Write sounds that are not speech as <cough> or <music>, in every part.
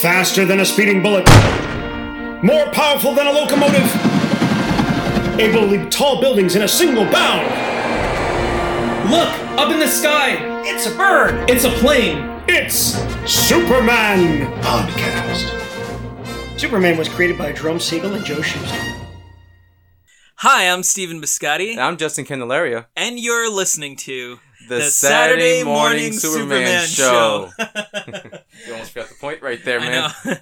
Faster than a speeding bullet. More powerful than a locomotive. Able to leap tall buildings in a single bound. Look! Up in the sky! It's a bird! It's a plane! It's Superman! Podcast. Superman was created by Jerome Siegel and Joe Shuster. Hi, I'm Steven Biscotti, I'm Justyn Candelaria. and you're listening to The, Saturday, morning, Superman, show. <laughs> you almost got the point right there, man. I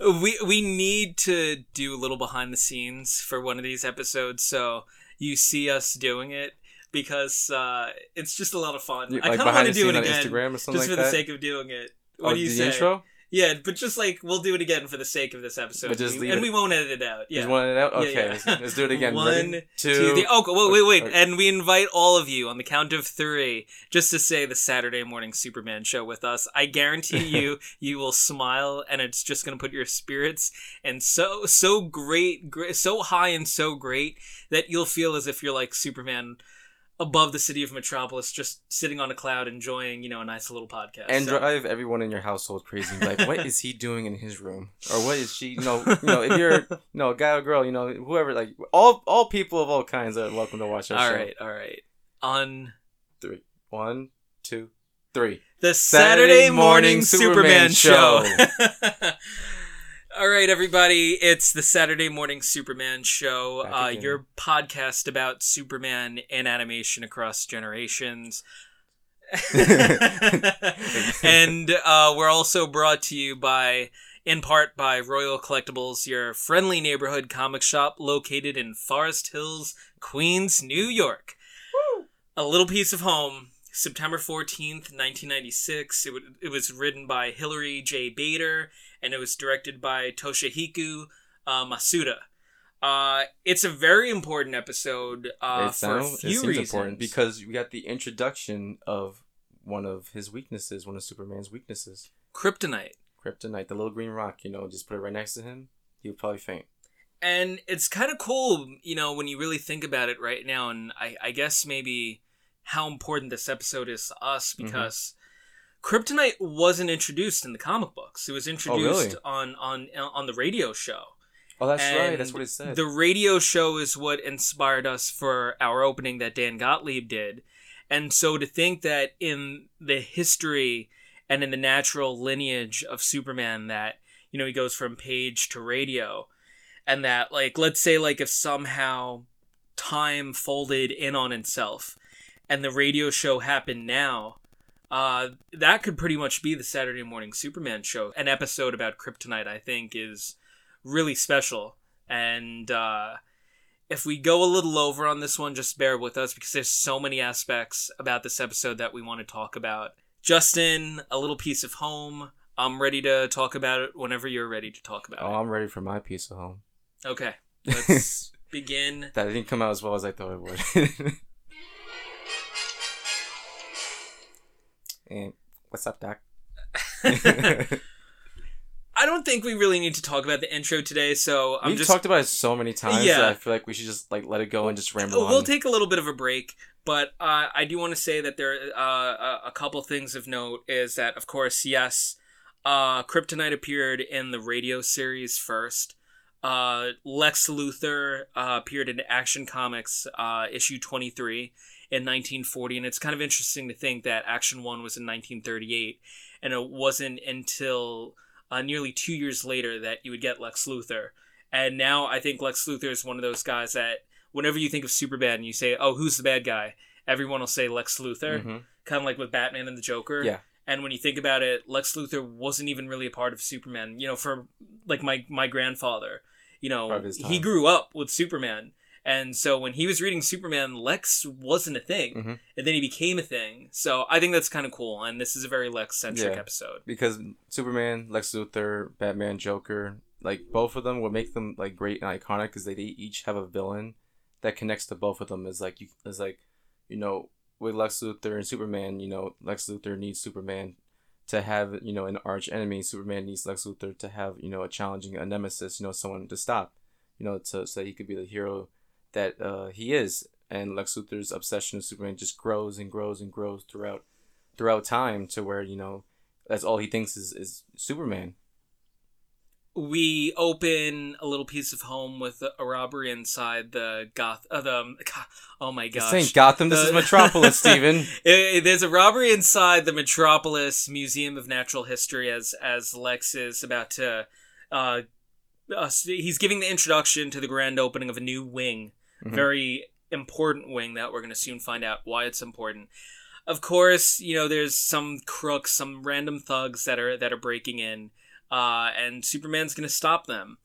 know. we we need to do a little behind the scenes for one of these episodes, so you see us doing it because uh, it's just a lot of fun. You- I kind of behind want to do it again, Instagram or something just like for the sake of doing it. What oh, do you the say? intro? Yeah, but just like we'll do it again for the sake of this episode, But just leave and it- we won't edit it out. Yeah. Just wanted it out? Okay, yeah. Let's, let's do it again. <laughs> One, Ready? two, Two. three. Oh, wait, wait, wait. Okay. And we invite all of you on the count of three just to say the Saturday morning Superman show with us. I guarantee you, <laughs> you will smile and it's just going to put your spirits and so, so great, great, so high and so great that you'll feel as if you're like Superman above the city of Metropolis, just sitting on a cloud enjoying, you know, a nice little podcast. and So- drive everyone in your household crazy. <laughs> Like, what is he doing in his room? Or what is she? You know, you know, if you're, <laughs> you know, a guy or girl, you know, whoever, like, all all people of all kinds are welcome to watch our all show. right, all right. On Three. One, two, three. the Saturday Saturday morning morning Superman, Superman show. <laughs> All right, everybody, it's the Saturday morning Superman show, uh, your podcast about Superman in animation across generations. <laughs> and uh, we're also brought to you by, in part, by Royal Collectibles, your friendly neighborhood comic shop located in Forest Hills, Queens, New York. A Little Piece of Home, September 14th, 1996. It, w- it was written by Hilary J. Bader, and it was directed by Toshihiko uh, Masuda. Uh, it's a very important episode uh, it, for a few it seems reasons. important because we got the introduction of one of his weaknesses, one of Superman's weaknesses. Kryptonite. Kryptonite, the little green rock, you know, just put it right next to him, he would probably faint. and it's kind of cool, you know, when you really think about it right now. And I, I guess maybe how important this episode is to us Mm-hmm. because Kryptonite wasn't introduced in the comic books. It was oh, introduced Oh, really? on on on the radio show. Oh, that's right. That's what it said. The radio show is what inspired us for our opening that Dan Gottlieb did. And so to think that in the history and in the natural lineage of Superman that, you know, he goes from page to radio and that like let's say like if somehow time folded in on itself and the radio show happened now uh, that could pretty much be the Saturday morning Superman show. An episode about kryptonite, I think, is really special. And uh, if we go a little over on this one, just bear with us because there's so many aspects about this episode that we want to talk about. Justyn, a little piece of home. I'm ready to talk about it whenever you're ready to talk about it. oh, I'm ready for my piece of home. Okay, <laughs> let's begin. That didn't come out as well as I thought it would. <laughs> and what's up, Doc? <laughs> <laughs> I don't think we really need to talk about the intro today, so I'm We've just talked about it so many times Yeah. that I feel like we should just like let it go and just ramble We'll on. take a little bit of a break, but uh, I do want to say that there uh, a, a couple things of note is that, of course, yes, uh, Kryptonite appeared in the radio series first. Uh, Lex Luthor uh, appeared in Action Comics uh, issue 23 in 1940, and it's kind of interesting to think that Action 1 was in 1938, and it wasn't until uh, nearly two years later that you would get Lex Luthor. And now I think Lex Luthor is one of those guys that whenever you think of Superbad and you say, "Oh, who's the bad guy?" everyone will say Lex Luthor, Mhm. kind of like with Batman and the Joker. Yeah. And when you think about it, Lex Luthor wasn't even really a part of Superman. You know, for like my my grandfather, you know, he grew up with Superman. And so when he was reading Superman, Lex wasn't a thing. Mhm. And then he became a thing. So I think that's kind of cool. And this is a very Lex centric Yeah. episode. because Superman, Lex Luthor, Batman, Joker, like both of them, what make them like great and iconic is they, they each have a villain that connects to both of them. Is like you is like, you know, with Lex Luthor and Superman, you know, Lex Luthor needs Superman to have you know an arch enemy. Superman needs Lex Luthor to have you know a challenging a nemesis, you know, someone to stop, you know, to so that he could be the hero that uh, he is. And Lex Luthor's obsession with Superman just grows and grows and grows throughout throughout time to where you know that's all he thinks is, is Superman. we open a little piece of home with a robbery inside the goth. Uh, the oh my This gosh! ain't Gotham. This is Metropolis, Steven. <laughs> Eh, There's a robbery inside the Metropolis Museum of Natural History as as Lex is about to. Uh, uh, he's giving the introduction to the grand opening of a new wing, Mhm. very important wing that we're going to soon find out why it's important. Of course, you know there's some crooks, some random thugs that are that are breaking in, uh, and Superman's going to stop them.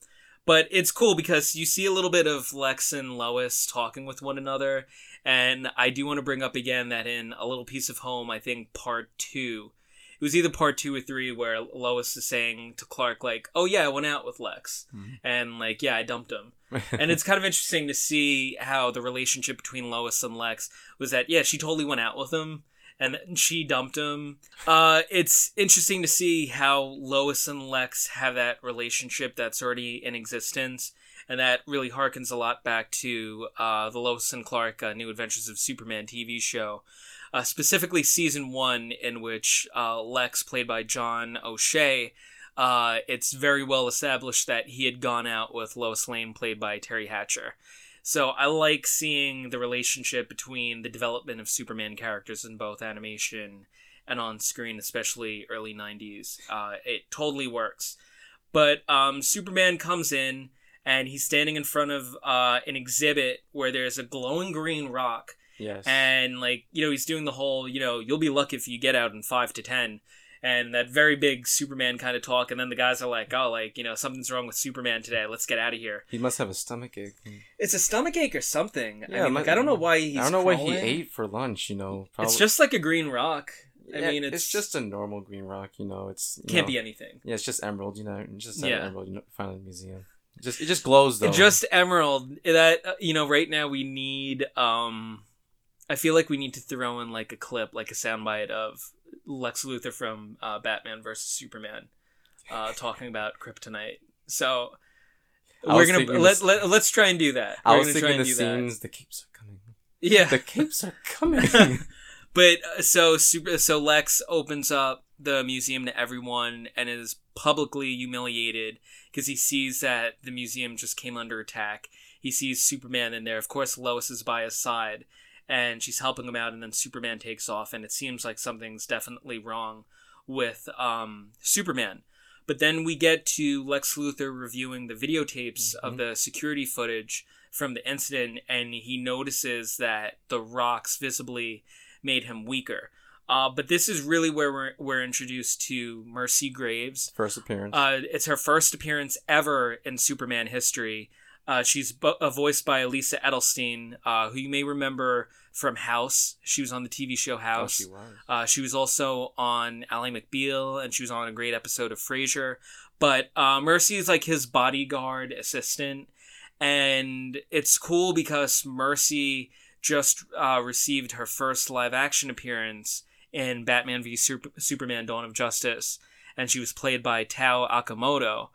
But it's cool because you see a little bit of Lex and Lois talking with one another, and I do want to bring up again that in A Little Piece of Home, I think part two, it was either part two or three where Lois is saying to Clark, like, oh yeah, I went out with Lex. Mhm. And like, yeah, I dumped him. <laughs> and it's kind of interesting to see how the relationship between Lois and Lex was that, yeah, she totally went out with him. And then she dumped him. Uh, it's interesting to see how Lois and Lex have that relationship that's already in existence and that really harkens a lot back to uh, the Lois and Clark uh, New Adventures of Superman TV show, uh, specifically season one, in which uh, Lex, played by John O'Shea, uh, it's very well established that he had gone out with Lois Lane, played by Teri Hatcher. So I like seeing the relationship between the development of Superman characters in both animation and on screen, especially early 90s. Uh, it totally works. But um, Superman comes in and he's standing in front of uh, an exhibit where there's a glowing green rock yes. and like you know he's doing the whole you know you'll be lucky if you get out in five to ten and that very big superman kind of talk and then the guys are like oh like you know something's wrong with superman today let's get out of here he must have a stomach ache. it's a stomach ache or something Yeah, i mean like i don't know why he's I don't know what he ate for lunch. You know, it's just like a green rock i Yeah, mean it's, it's just a normal green rock. You know, it's you can't know, be anything Yeah, it's just emerald. You know, just an Yeah. emerald. You know, find in the museum. Just it just glows though. just emerald that uh, you know right now we need um i feel like we need to throw in like a clip like a soundbite of lex luthor from uh, batman versus superman uh <laughs> talking about kryptonite so we're gonna let, this- let, let's try and do that I We're was thinking the do that. scenes. The capes are coming. yeah The capes are <laughs> coming. <laughs> But uh, so super so Lex opens up the museum to everyone and is publicly humiliated because he sees that the museum just came under attack. He sees Superman in there. Of course, Lois is by his side and she's helping him out and then Superman takes off and it seems like something's definitely wrong with um, Superman. But then we get to Lex Luthor reviewing the videotapes of Mhm. the security footage from the incident and he notices that the rocks visibly made him weaker. Uh, but this is really where we're, we're introduced to Mercy Graves. First appearance. Uh, it's her first appearance ever in Superman history. Uh, she's bo- uh, voiced by Lisa Edelstein, uh, who you may remember from House. She was on the TV show oh, House. she was. Uh, she was also on Ally McBeal, and she was on a great episode of Frasier. But uh, Mercy is like his bodyguard assistant, and it's cool because Mercy just uh, received her first live action appearance in Batman v Super- Superman: Dawn of Justice, and she was played by Tao Okamoto,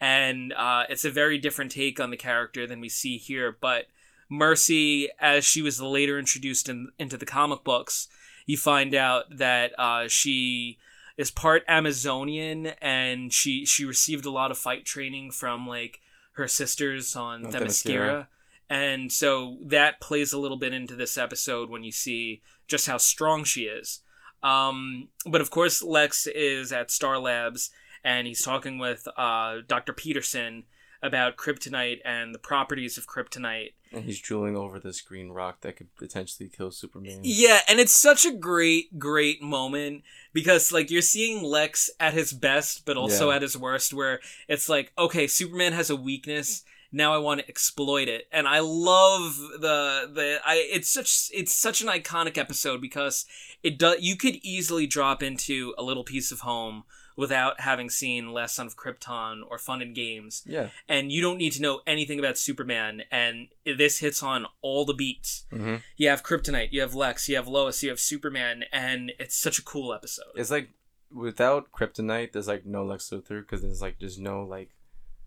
and uh, it's a very different take on the character than we see here, but. Mercy, as she was later introduced in, into the comic books, you find out that uh, she is part Amazonian and she she received a lot of fight training from like her sisters on Themyscira. Themyscira. And so that plays a little bit into this episode when you see just how strong she is. Um, but of course, Lex is at Star Labs and he's talking with uh, Dr. Peterson about kryptonite and the properties of kryptonite. And he's drooling over this green rock that could potentially kill Superman. Yeah, and it's such a great, great moment because like you're seeing Lex at his best, but also Yeah. at his worst, where it's like, okay, Superman has a weakness. Now I want to exploit it, and I love the the I. It's such it's such an iconic episode because it does. You could easily drop into a little piece of home without having seen Last Son of Krypton or Fun and Games, Yeah. and you don't need to know anything about Superman. And this hits on all the beats hmm you have Kryptonite, you have Lex, you have Lois, you have Superman, and it's such a cool episode. It's like without Kryptonite, there's like no Lex Luthor because there's like there's no like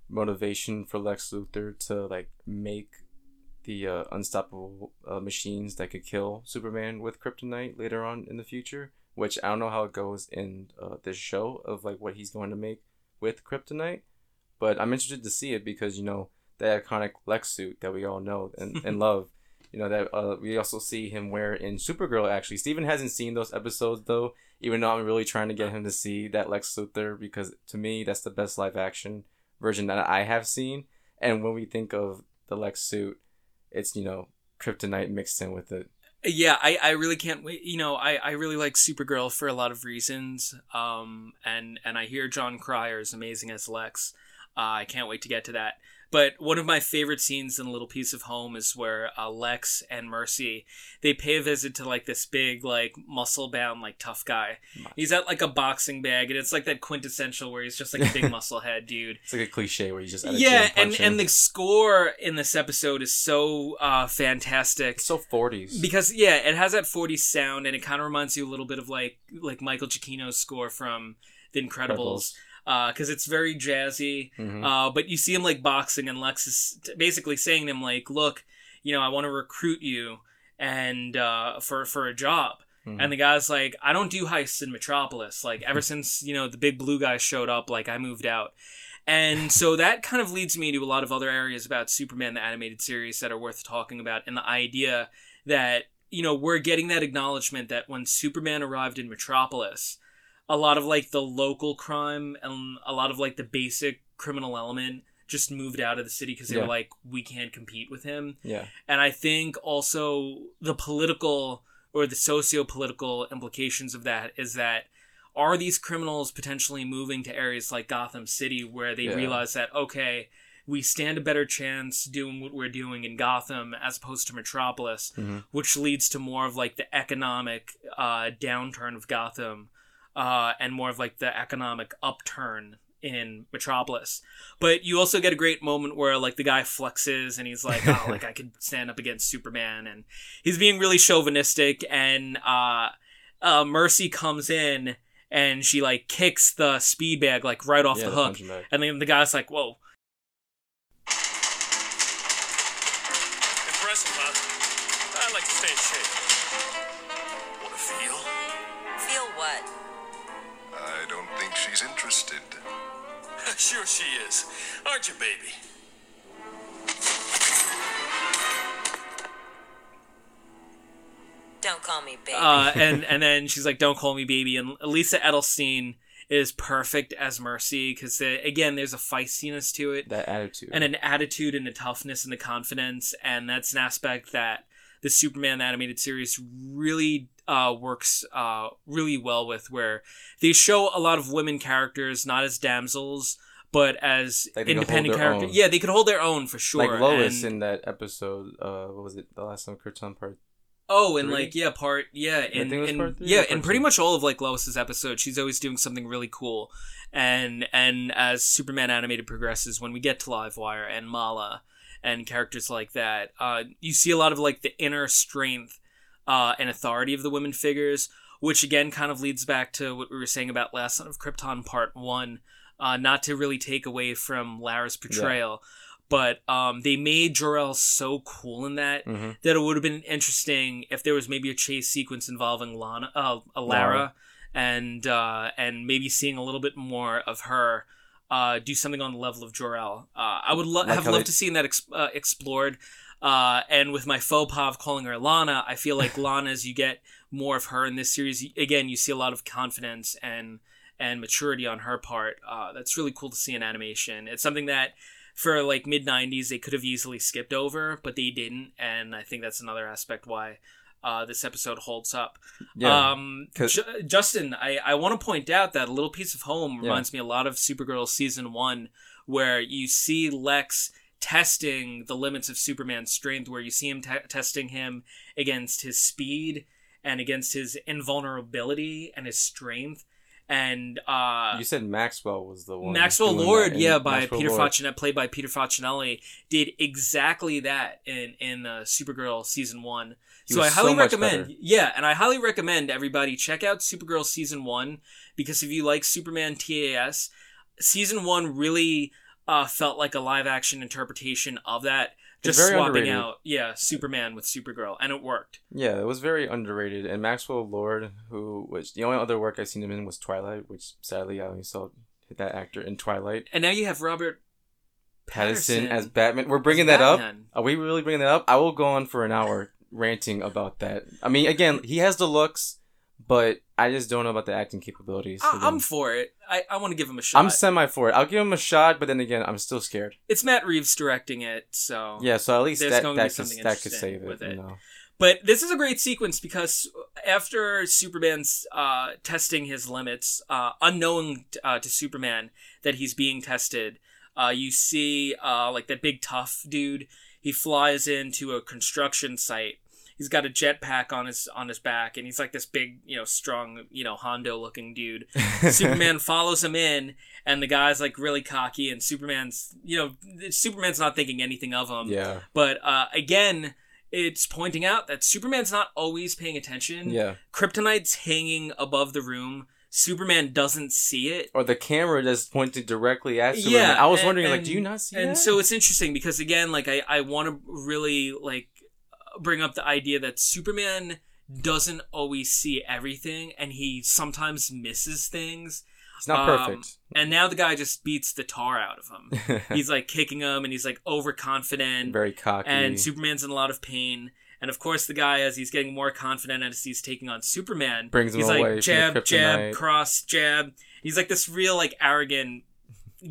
motivation for Lex Luthor to like make the uh, unstoppable uh, machines that could kill Superman with Kryptonite later on in the future. Which I don't know how it goes in uh, this show of like what he's going to make with Kryptonite, but I'm interested to see it because you know the iconic Lex suit that we all know and, and <laughs> love. You know that uh, we also see him wear in Supergirl. Actually, Steven hasn't seen those episodes though. Even though I'm really trying to get him to see that Lex Luthor because to me that's the best live action version that I have seen. And when we think of the Lex suit, it's you know kryptonite mixed in with it. Yeah, I, I really can't wait. You know, I, I really like Supergirl for a lot of reasons. Um, and and I hear Jon Cryer is amazing as Lex. Uh, I can't wait to get to that. But one of my favorite scenes in A Little Piece of Home is where uh, Lex and Mercy they pay a visit to like this big like muscle bound like tough guy. He's at like a boxing bag, and it's like that quintessential where he's just like a big <laughs> muscle head dude. It's like a cliche where you just at a Yeah, and and the score in this episode is so uh, fantastic. It's so 40s. Because yeah, it has that 40s sound, and it kind of reminds you a little bit of like like Michael Giacchino's score from The Incredibles, because it's very jazzy. Mhm. Uh, but you see him like boxing, and Lex is t- basically saying to him like, "Look, you know, I want to recruit you and uh, for for a job." Mhm. And the guy's like, "I don't do heists in Metropolis. Like ever <laughs> since you know the big blue guy showed up, like I moved out." And so that kind of leads me to a lot of other areas about Superman the animated series that are worth talking about, and the idea that you know we're getting that acknowledgement that when Superman arrived in Metropolis, a lot of like the local crime and a lot of like the basic criminal element just moved out of the city because they Yeah. were like we can't compete with him yeah. and i think also the political or the socio-political implications of that is that are these criminals potentially moving to areas like gotham city where they Yeah. realize that okay we stand a better chance doing what we're doing in gotham as opposed to metropolis Mhm. which leads to more of like the economic uh, downturn of gotham uh, and more of like the economic upturn in Metropolis. But you also get a great moment where like the guy flexes and he's like, "Oh, like I could <laughs> stand up against Superman," and he's being really chauvinistic. And uh, uh, Mercy comes in and she like kicks the speed bag like right off yeah, the hook, and then the guy's like, "Whoa." Think she's interested. <laughs> sure she is. Aren't you, baby? Don't call me baby. uh, and and then she's like, "Don't call me baby." And Lisa Edelstein is perfect as Mercy because again, there's a feistiness to it, That attitude. and an attitude and a toughness and a confidence, and that's an aspect that the Superman animated series really uh, works uh, really well with, where they show a lot of women characters not as damsels. But as independent characters, yeah, they could hold their own for sure. like Lois and- in that episode, uh, what was it? The last one, Krypton part. Oh, and Three? like yeah, part yeah, and, think it was in part three yeah, in pretty two? much all of like Lois's episodes, she's always doing something really cool. And and as Superman animated progresses, when we get to Livewire and Mala and characters like that, uh, you see a lot of like the inner strength uh, and authority of the women figures, which again kind of leads back to what we were saying about Last Son of Krypton Part One. Uh, not to really take away from Lara's portrayal, but um, they made Jor-El so cool in that Mhm. that it would have been interesting if there was maybe a chase sequence involving Lana, uh, uh, Lara, Lara. and uh, and maybe seeing a little bit more of her uh, do something on the level of Jor-El. Uh, I would lo- Like have loved they- to see that ex- uh, explored. Uh, and with my faux pas of calling her Lana, I feel like <laughs> Lana, as you get more of her in this series, again, you see a lot of confidence and and maturity on her part. Uh, that's really cool to see in animation. It's something that for like mid 90s they could have easily skipped over but they didn't and i think that's another aspect why uh, this episode holds up Yeah. um, Ju- Justyn i, I want to point out that a little piece of home Yeah. reminds me a lot of supergirl season one where you see lex testing the limits of superman's strength where you see him te- testing him against his speed and against his invulnerability and his strength and uh you said Maxwell was the one. Maxwell Lord, yeah, by Maxwell Peter Lord- Facinelli, played by Peter Facinelli, did exactly that in in uh, Supergirl season one. He so I highly so recommend, better. yeah, and I highly recommend everybody check out Supergirl season one because if you like Superman TAS, season one really uh, felt like a live action interpretation of that. Just swapping underrated. out, yeah, Superman with Supergirl, and it worked. Yeah, it was very underrated. And Maxwell Lord, who was the only other work I seen him in was Twilight, which sadly I only saw hit that actor in Twilight. And now you have Robert Pattinson, Patterson as Batman. We're bringing that up. Are we really bringing that up? I will go on for an hour ranting about that. I mean, again, he has the looks, but I just don't know about the acting capabilities. I, I'm for it. I, I want to give him a shot. I'm semi for it. I'll give him a shot, but then again, I'm still scared. it's Matt Reeves directing it, so Yeah, so at least that going to be that could, that could save it. with You know? But this is a great sequence because after Superman's uh, testing his limits, uh, unknown uh, to Superman that he's being tested, uh, you see uh, like that big tough dude. He flies into a construction site. He's got a jetpack on his on his back, and he's like this big, you know, strong, you know, Hondo looking dude. <laughs> Superman follows him in, and the guy's like really cocky, and Superman's, you know, Superman's not thinking anything of him. Yeah, But uh, again, it's pointing out that Superman's not always paying attention. yeah. Kryptonite's hanging above the room. Superman doesn't see it. Or the camera just pointed directly at Superman. Yeah, I was and- wondering, like, do you not see it? And that? so it's interesting because again, like I, I want to really like bring up the idea that Superman doesn't always see everything, and he sometimes misses things. it's not Um, perfect. And now the guy just beats the tar out of him. <laughs> he's like kicking him, and he's like overconfident. Very cocky. and Superman's in a lot of pain. And of course, the guy, as he's getting more confident as he's taking on Superman, Brings him he's like jab, jab, cross, jab. He's like this real like arrogant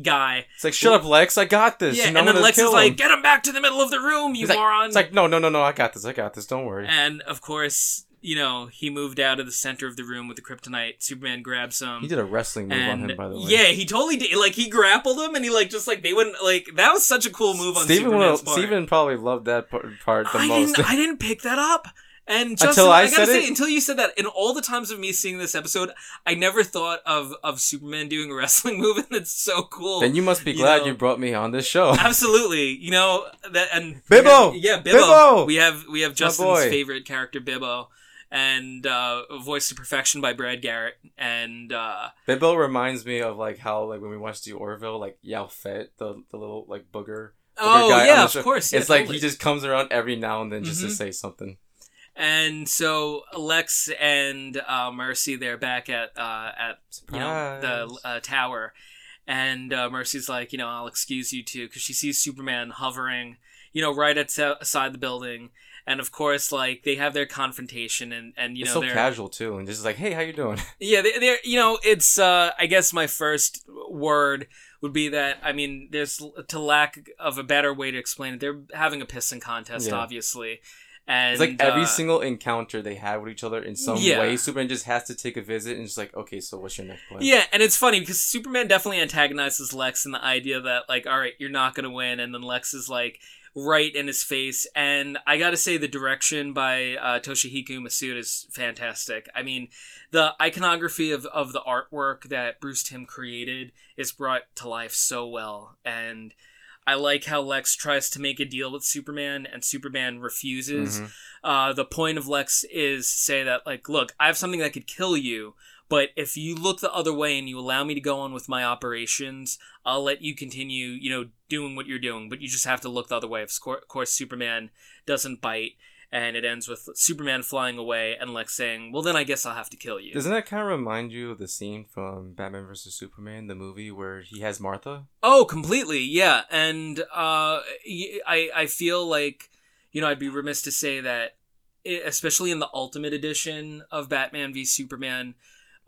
guy. it's like, shut up, Lex. I got this. Yeah, know, and then Lex is like, him." "Get him back to the middle of the room, you He's like- moron!" It's like, no, no, no, no. I got this. I got this. Don't worry. and of course, you know, he moved out of the center of the room with the kryptonite. Superman grabs him. He did a wrestling move on him, by the way. yeah, he totally did. Like he grappled him, and he like just like they wouldn't like that was such a cool move on Steven, Superman's will, part. Steven probably loved that part, the I most. didn't. I didn't pick that up. And Justyn, Until I gotta said say, it? until you said that, in all the times of me seeing this episode, I never thought of of Superman doing a wrestling <laughs> move, and it's so cool. then you must be You glad know- you brought me on this show. <laughs> Absolutely, you know that, and Bibbo! yeah, Bibbo. Bibbo! We have we have Justyn's favorite character, Bibbo, and uh, voiced to perfection by Brad Garrett, and uh, Bibbo reminds me of like how like when we watched the Orville, like Yaphit, the the little like booger. booger oh guy yeah, of course, yeah, it's like totally. he just comes around every now and then just to Mhm. say something. And so Lex and uh, Mercy, they're back at uh, at you know the uh, tower, and uh, Mercy's like, you know, I'll excuse you too, because she sees Superman hovering, you know, right outside the building, and of course, like they have their confrontation, and and you it's know so they're so casual too, and just like, hey, how you doing? <laughs> yeah, they- they're you know, it's uh, I guess my first word would be that I mean, there's to lack of a better way to explain it, they're having a pissing contest, Yeah. obviously. And It's like every uh, single encounter they have with each other in some Yeah. way. Superman just has to take a visit and just like, okay, so what's your next plan? Yeah, and it's funny because Superman definitely antagonizes Lex in the idea that like, all right, you're not gonna win, and then Lex is like right in his face. And I gotta say, the direction by uh, Toshihiko Masuda is fantastic. I mean, the iconography of of the artwork that Bruce Timm created is brought to life so well, and. I like how Lex tries to make a deal with Superman and Superman refuses. Mhm. Uh, the point of Lex is say that, like, look, I have something that could kill you, but if you look the other way and you allow me to go on with my operations, I'll let you continue, you know, doing what you're doing. But you just have to look the other way. Of course, Superman doesn't bite, and it ends with Superman flying away and Lex saying, "Well, then I guess I'll have to kill you." Doesn't that kind of remind you of the scene from Batman vs Superman, the movie where he has Martha? Oh, completely, yeah. And uh, I I feel like you know I'd be remiss to say that, especially in the Ultimate Edition of Batman v Superman,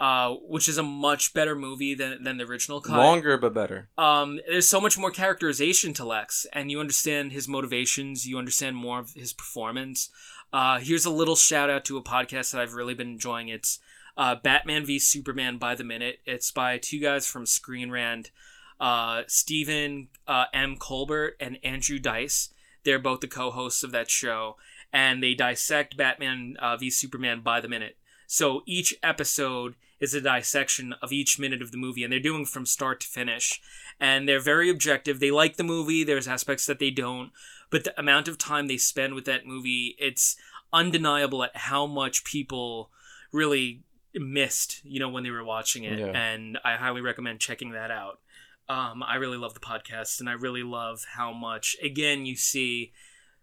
uh, which is a much better movie than than the original cut. Longer but better. um, there's so much more characterization to Lex, and you understand his motivations. You understand more of his performance. Uh, here's a little shout out to a podcast that I've really been enjoying. It's uh, Batman v Superman by the minute. It's by two guys from Screen Rant, uh, Stephen uh, M. Colbert and Andrew Dyce. They're both the co-hosts of that show, and they dissect Batman uh, v Superman by the minute. So each episode is a dissection of each minute of the movie, and they're doing from start to finish. And they're very objective. They like the movie. There's aspects that they don't, but the amount of time they spend with that movie, it's undeniable at how much people really missed, you know, when they were watching it. Yeah. And I highly recommend checking that out. Um, I really love the podcast, and I really love how much, again, you see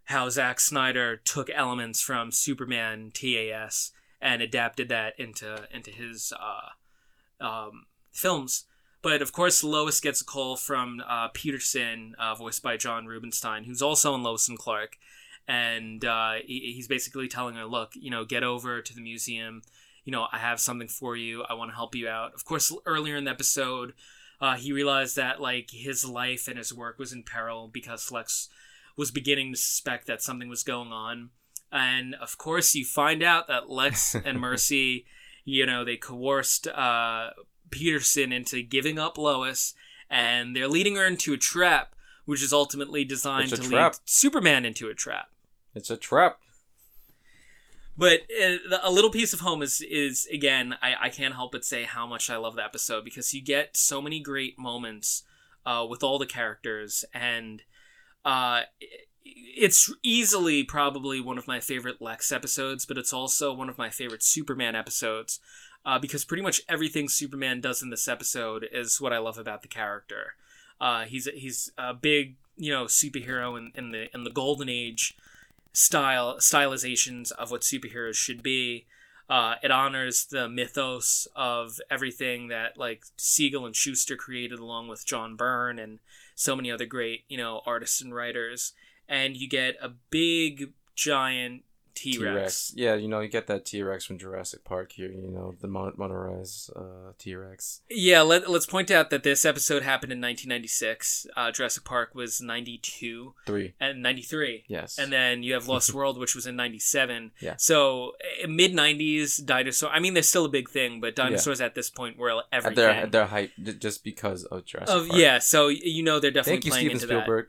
how Zack Snyder took elements from Superman TAS and adapted that into into his uh, um, films. But of course, Lois gets a call from uh, Peterson, uh, voiced by John Rubinstein, who's also in Lois and Clark, and uh, he, he's basically telling her, "Look, you know, get over to the museum. You know, I have something for you. I want to help you out." Of course, earlier in the episode, uh, he realized that like his life and his work was in peril because Lex was beginning to suspect that something was going on. And of course, you find out that Lex and <laughs> Mercy, you know, they coerced uh, Peterson into giving up Lois, and they're leading her into a trap, which is ultimately designed to trap. lead Superman into a trap. It's a trap. But uh, a little piece of home is is again, I, I can't help but say how much I love the episode because you get so many great moments uh, with all the characters, and uh, it's easily probably one of my favorite Lex episodes, but it's also one of my favorite Superman episodes uh, because pretty much everything Superman does in this episode is what I love about the character. Uh, he's he's a big you know superhero in, in the in the golden age style stylizations of what superheroes should be. Uh, it honors the mythos of everything that like Siegel and Shuster created along with John Byrne and so many other great you know artists and writers. And you get a big giant T T-Rex. Yeah, you know, you get that T-Rex from Jurassic Park here, you know, the mon- motorized uh, T-Rex. Yeah, let, let's point out that this episode happened in 1996. Uh, Jurassic Park was 92 Three. and 93. Yes. And then you have Lost <laughs> World, which was in '97. Yeah. So mid '90s dinosaur. I mean, they're still a big thing, but dinosaurs at this point were at everything. their, at their height, just because of Jurassic of Park. yeah, so you know they're definitely Thank you, playing Steven into Spielberg.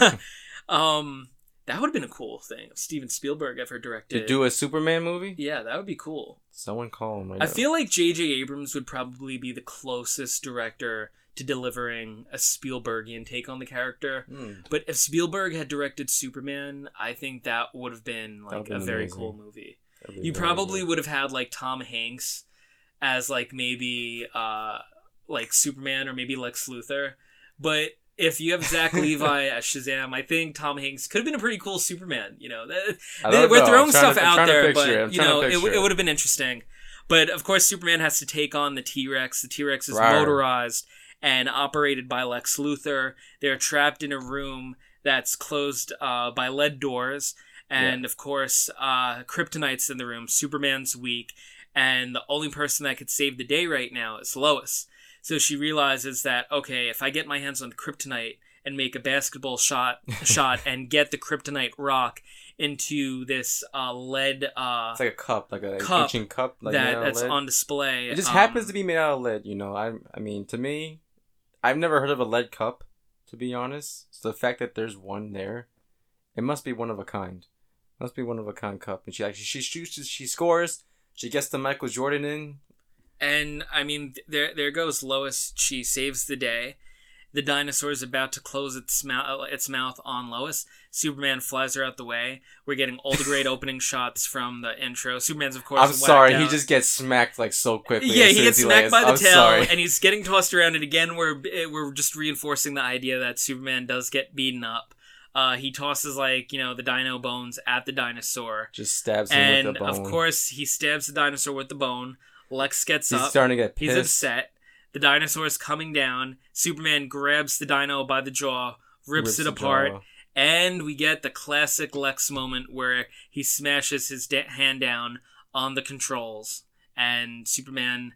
that. <laughs> <laughs> um, that would have been a cool thing if Steven Spielberg ever directed. To do a Superman movie? yeah, that would be cool. Someone call him right I now. feel like J.J. Abrams would probably be the closest director to delivering a Spielbergian take on the character. Hmm. But if Spielberg had directed Superman, I think that would have been like That'd a been very amazing. cool movie. You probably would have had like Tom Hanks as like maybe uh like Superman or maybe Lex Luthor. But if you have Zach <laughs> Levi as Shazam, I think Tom Hanks could have been a pretty cool Superman. You know, they- we're know. throwing stuff to- out there, but it. You know, it, it would have been interesting. But of course, Superman has to take on the T Rex. The T Rex is motorized and operated by Lex Luthor. They're trapped in a room that's closed uh, by lead doors, and of course, uh, Kryptonite's in the room. Superman's weak, and the only person that could save the day right now is Lois. So she realizes that okay, if I get my hands on Kryptonite and make a basketball shot, <laughs> shot, and get the Kryptonite rock into this uh, lead uh, It's like a cup, like a Cup ancient cup, like that that's lead. on display. It just um, happens to be made out of lead, you know. I I mean, to me, I've never heard of a lead cup, to be honest. So the fact that there's one there, it must be one of a kind. must be one of a kind cup. And she like she shoots, she scores, she gets the Michael Jordan in. And I mean, there there goes Lois. She saves the day. The dinosaur is about to close its mouth its mouth on Lois. Superman flies her out the way. We're getting all the great <laughs> opening shots from the intro. Superman's of course. I'm sorry, he just gets smacked like so quickly. yeah, he gets as smacked by the I'm tail, sorry. and he's getting tossed around. And again, we're we're just reinforcing the idea that Superman does get beaten up. Uh, he tosses like you know the dino bones at the dinosaur, just stabs him and with the bone. of course he stabs the dinosaur with the bone. Lex gets he's up. starting to get pissed. He's upset. The dinosaur is coming down. Superman grabs the dino by the jaw, rips, it apart, and we get the classic Lex moment where he smashes his hand down on the controls, and Superman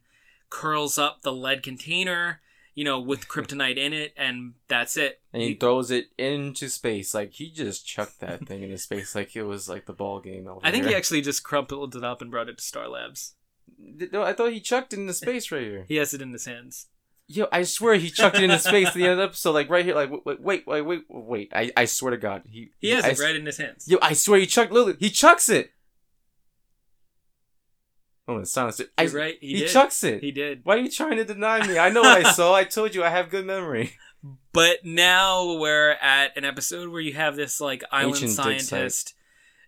curls up the lead container, you know, with <laughs> kryptonite in it, and that's it. and he He- throws it into space. Like he just chucked that thing into space, like it was like the ball game. I think he actually just crumpled it up and brought it to Star Labs. No, I thought he chucked it into space right here. He has it in his hands. Yo, I swear he chucked it into space at the end of the episode, like right here. Like wait, wait, wait, wait, wait. I, I swear to God, he He has I it right in his hands. Yo, I swear he chucked. Literally, he chucks it. Oh, it silenced it. I, You're right. He, He, did. chucks it. He did. Why are you trying to deny me? I know what I saw. I told you I have good memory. <laughs> But now we're at an episode where you have this like island Ancient scientist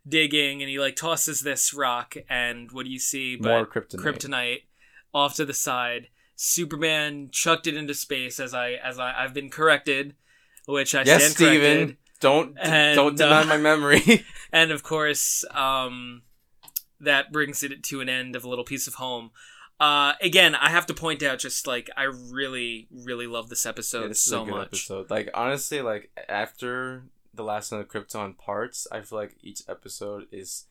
digging, and he like tosses this rock, and what do you see? But More kryptonite. kryptonite off to the side. Superman chucked it into space, as I as I, I've been corrected, which I yes, stand corrected. Don't And, don't deny uh, my memory. <laughs> And of course, um, that brings it to an end of a little piece of home. Uh, again, I have to point out, just like I really, really love this episode Yeah, this so is a good much. episode. Like honestly, like after the last one of Krypton parts, I feel like each episode is,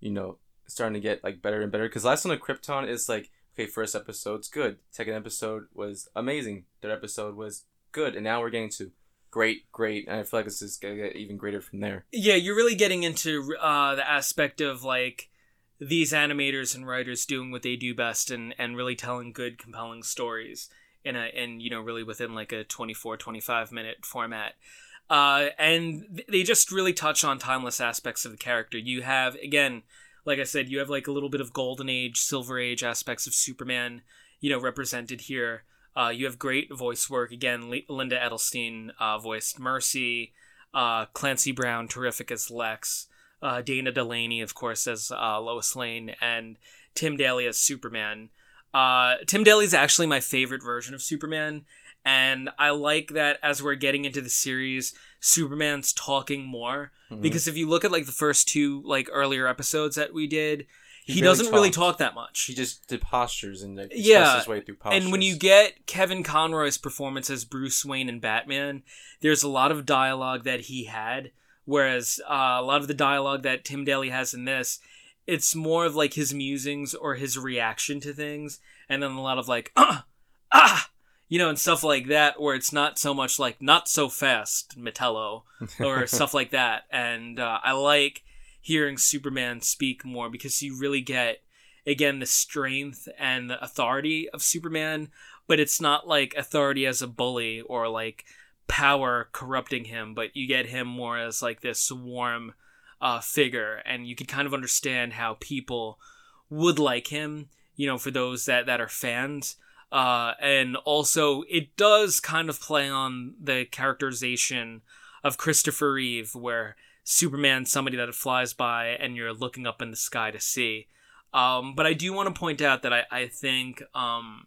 you know, starting to get like better and better. Because last one of Krypton is like okay, first episode's good, second episode was amazing, third episode was good, and now we're getting to great, great, and I feel like it's just gonna get even greater from there. Yeah, you're really getting into uh, the aspect of like these animators and writers doing what they do best and, and really telling good, compelling stories in a in you know really within like a 24, 25 minute format. Uh, and they just really touch on timeless aspects of the character. You have again, like I said, you have like a little bit of golden age, silver age aspects of Superman, you know, represented here. Uh, you have great voice work again. Li- Linda Edelstein uh, voiced Mercy. Uh, Clancy Brown, terrific as Lex. Uh, Dana Delaney, of course, as uh, Lois Lane, and Tim Daly as Superman. Uh, Tim Daly's actually my favorite version of Superman, and I like that as we're getting into the series, Superman's talking more. Mhm. Because if you look at like the first two like earlier episodes that we did, he, He doesn't really talk that much. He just did postures and like, Yeah, his way through postures. And when you get Kevin Conroy's performance as Bruce Wayne and Batman, there's a lot of dialogue that he had, whereas uh, a lot of the dialogue that Tim Daly has in this, it's more of like his musings or his reaction to things, and then a lot of like, <clears throat> ah, ah, you know, and stuff like that, where it's not so much like not so fast, Metallo, <laughs> or stuff like that. And uh, I like hearing Superman speak more because you really get again the strength and the authority of Superman, but it's not like authority as a bully or like power corrupting him, but you get him more as like this warm uh, figure, and you can kind of understand how people would like him. You know, for those that that are fans. Uh, and also, it does kind of play on the characterization of Christopher Reeve, where Superman's somebody that flies by and you're looking up in the sky to see. Um, but I do want to point out that I, I think um,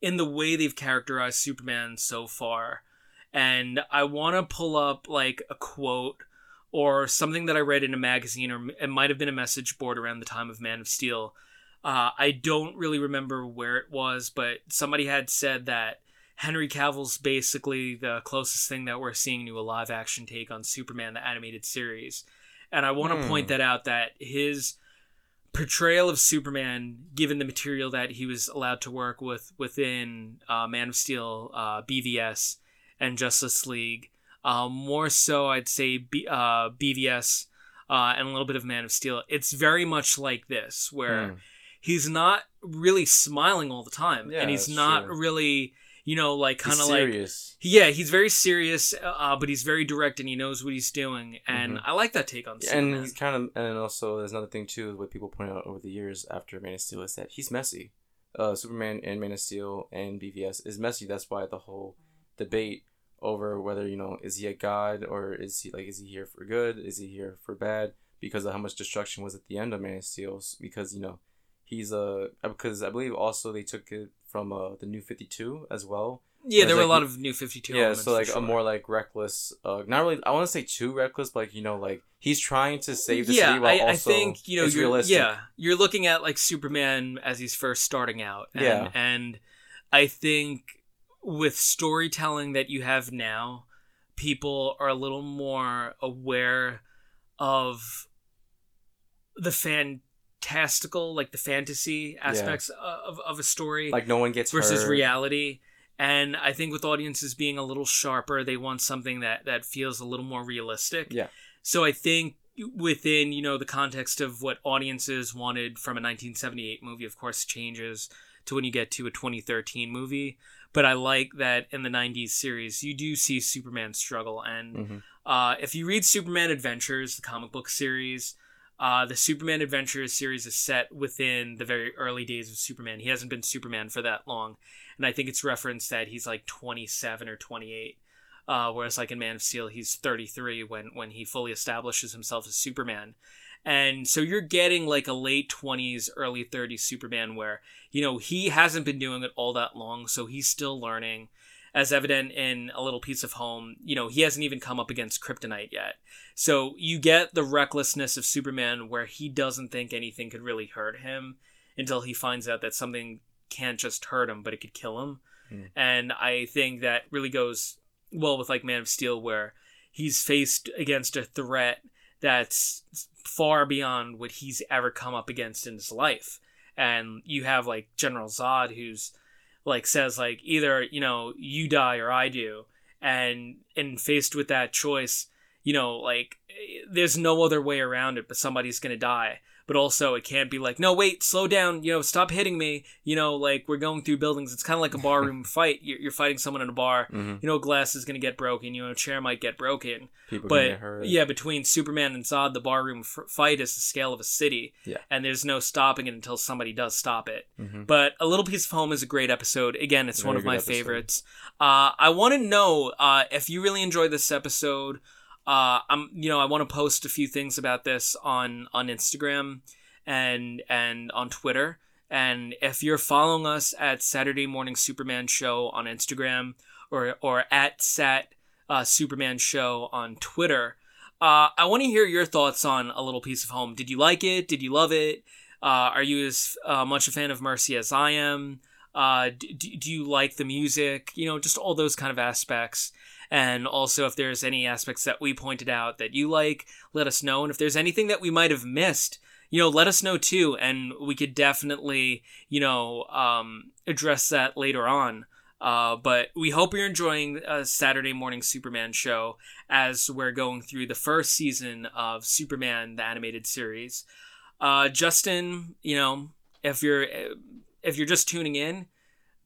in the way they've characterized Superman so far, and I want to pull up like a quote or something that I read in a magazine, or it might have been a message board around the time of Man of Steel. Uh, I don't really remember where it was, but somebody had said that Henry Cavill's basically the closest thing that we're seeing to a live action take on Superman, the animated series. And I want to Hmm. point that out that his portrayal of Superman, given the material that he was allowed to work with within uh, Man of Steel, uh, BVS, and Justice League, uh, more so I'd say B- uh, BVS uh, and a little bit of Man of Steel, it's very much like this, where Hmm. He's not really smiling all the time, Yeah, and he's not true. really, you know, like kind of like yeah, he's very serious, uh, but he's very direct and he knows what he's doing, and Mhm. I like that take on and Superman. he's kind of and also there's another thing too what people point out over the years after Man of Steel is that he's messy. Uh, Superman and Man of Steel and BVS is messy. That's why the whole debate over whether you know is he a god or is he like is he here for good? Is he here for bad? Because of how much destruction was at the end of Man of Steel. Because you know he's a uh, because I believe also they took it from uh, the New Fifty Two as well. yeah, there were a lot of new Fifty Two. Yeah, so like a more like reckless, uh, not really. I want to say too reckless, but like you know, like he's trying to save the yeah, city while I, I think you know you're realistic. yeah you're looking at like Superman as he's first starting out. And, Yeah. and I think with storytelling that you have now, people are a little more aware of the fantastical, like the fantasy aspects of, of a story like no one gets versus hurt. reality. And I think with audiences being a little sharper, they want something that that feels a little more realistic. Yeah. So I think within you know the context of what audiences wanted from a 1978 movie, of course, changes to when you get to a 2013 movie. But I like that in the 90s series, you do see Superman struggle. And Mhm. uh, if you read Superman Adventures, the comic book series, uh, the Superman Adventures series is set within the very early days of Superman. He hasn't been Superman for that long. And I think it's referenced that he's like 27 or 28. Uh, whereas like in Man of Steel, he's 33 when, when he fully establishes himself as Superman. And so you're getting like a late 20s, early 30s Superman where, you know, he hasn't been doing it all that long, so he's still learning. As evident in A Little Piece of Home, you know, he hasn't even come up against Kryptonite yet. So you get the recklessness of Superman where he doesn't think anything could really hurt him until he finds out that something can't just hurt him, but it could kill him. Hmm. And I think that really goes well with like Man of Steel, where he's faced against a threat that's far beyond what he's ever come up against in his life. And you have like General Zod, who's like says like either you know you die or I do, and and faced with that choice, you know like eh, there's no other way around it, but somebody's gonna die. But also, it can't be like, no, wait, slow down, you know, stop hitting me. You know, like we're going through buildings. It's kind of like a barroom <laughs> fight. You're, you're fighting someone in a bar. Mhm. You know, glass is gonna get broken. You know, a chair might get broken. People But get hurt. yeah, between Superman and Zod, the barroom f- fight is the scale of a city. Yeah. And there's no stopping it until somebody does stop it. Mhm. But A Little Piece of Home is a great episode. Again, it's one of my episode. favorites. Uh, I want to know uh, if you really enjoyed this episode. Uh, I'm, you know, I want to post a few things about this on on Instagram and and on Twitter. And if you're following us at Saturday Morning Superman Show on Instagram or or at Sat uh, Superman Show on Twitter, uh, I want to hear your thoughts on A Little Piece of Home. Did you like it? Did you love it? Uh, are you as uh, much a fan of Mercy as I am? Uh, d- d- do you like the music? You know, just all those kind of aspects. And also, if there's any aspects that we pointed out that you like, let us know. And if there's anything that we might have missed, you know, let us know too. And we could definitely, you know, um, address that later on. Uh, but we hope you're enjoying a Saturday morning Superman show as we're going through the first season of Superman, the animated series. Uh, Justyn, you know, if you're if you're just tuning in,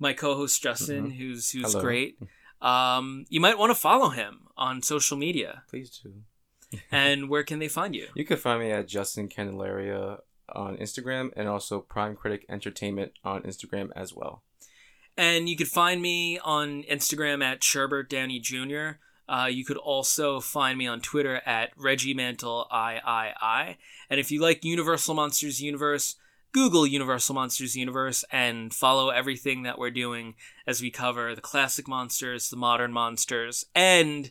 my co-host Justyn, who's who's Hello. great, um, you might want to follow him on social media. Please do. <laughs> and where can they find you? You can find me at Justyn Candelaria on Instagram and also Prime Critic Entertainment on Instagram as well. And you could find me on Instagram at Sherbert Downey Jr. Uh, you could also find me on Twitter at Reggie Mantle III. And if you like Universal Monsters Universe, Google Universal Monsters Universe and follow everything that we're doing as we cover the classic monsters, the modern monsters, and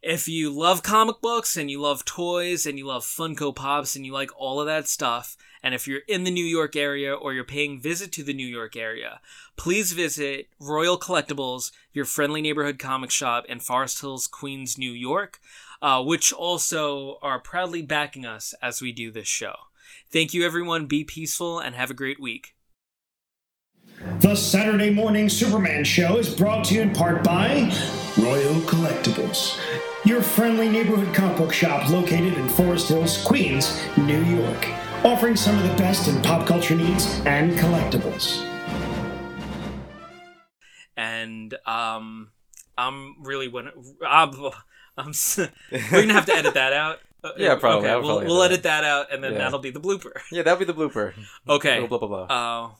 if you love comic books and you love toys and you love Funko Pops and you like all of that stuff, and if you're in the New York area or you're paying visit to the New York area, please visit Royal Collectibles, your friendly neighborhood comic shop in Forest Hills, Queens, New York, uh, which also are proudly backing us as we do this show. Thank you, everyone. Be peaceful and have a great week. The Saturday Morning Superman Show is brought to you in part by Royal Collectibles, your friendly neighborhood comic book shop located in Forest Hills, Queens, New York, offering some of the best in pop culture needs and collectibles. And um, I'm really when I'm, I'm <laughs> we're gonna have to edit that out. Uh, Yeah, probably. Okay, we'll, probably we'll edit that out, and then Yeah. that'll be the blooper. Yeah, that'll be the blooper. <laughs> Okay. Blah blah blah. Uh,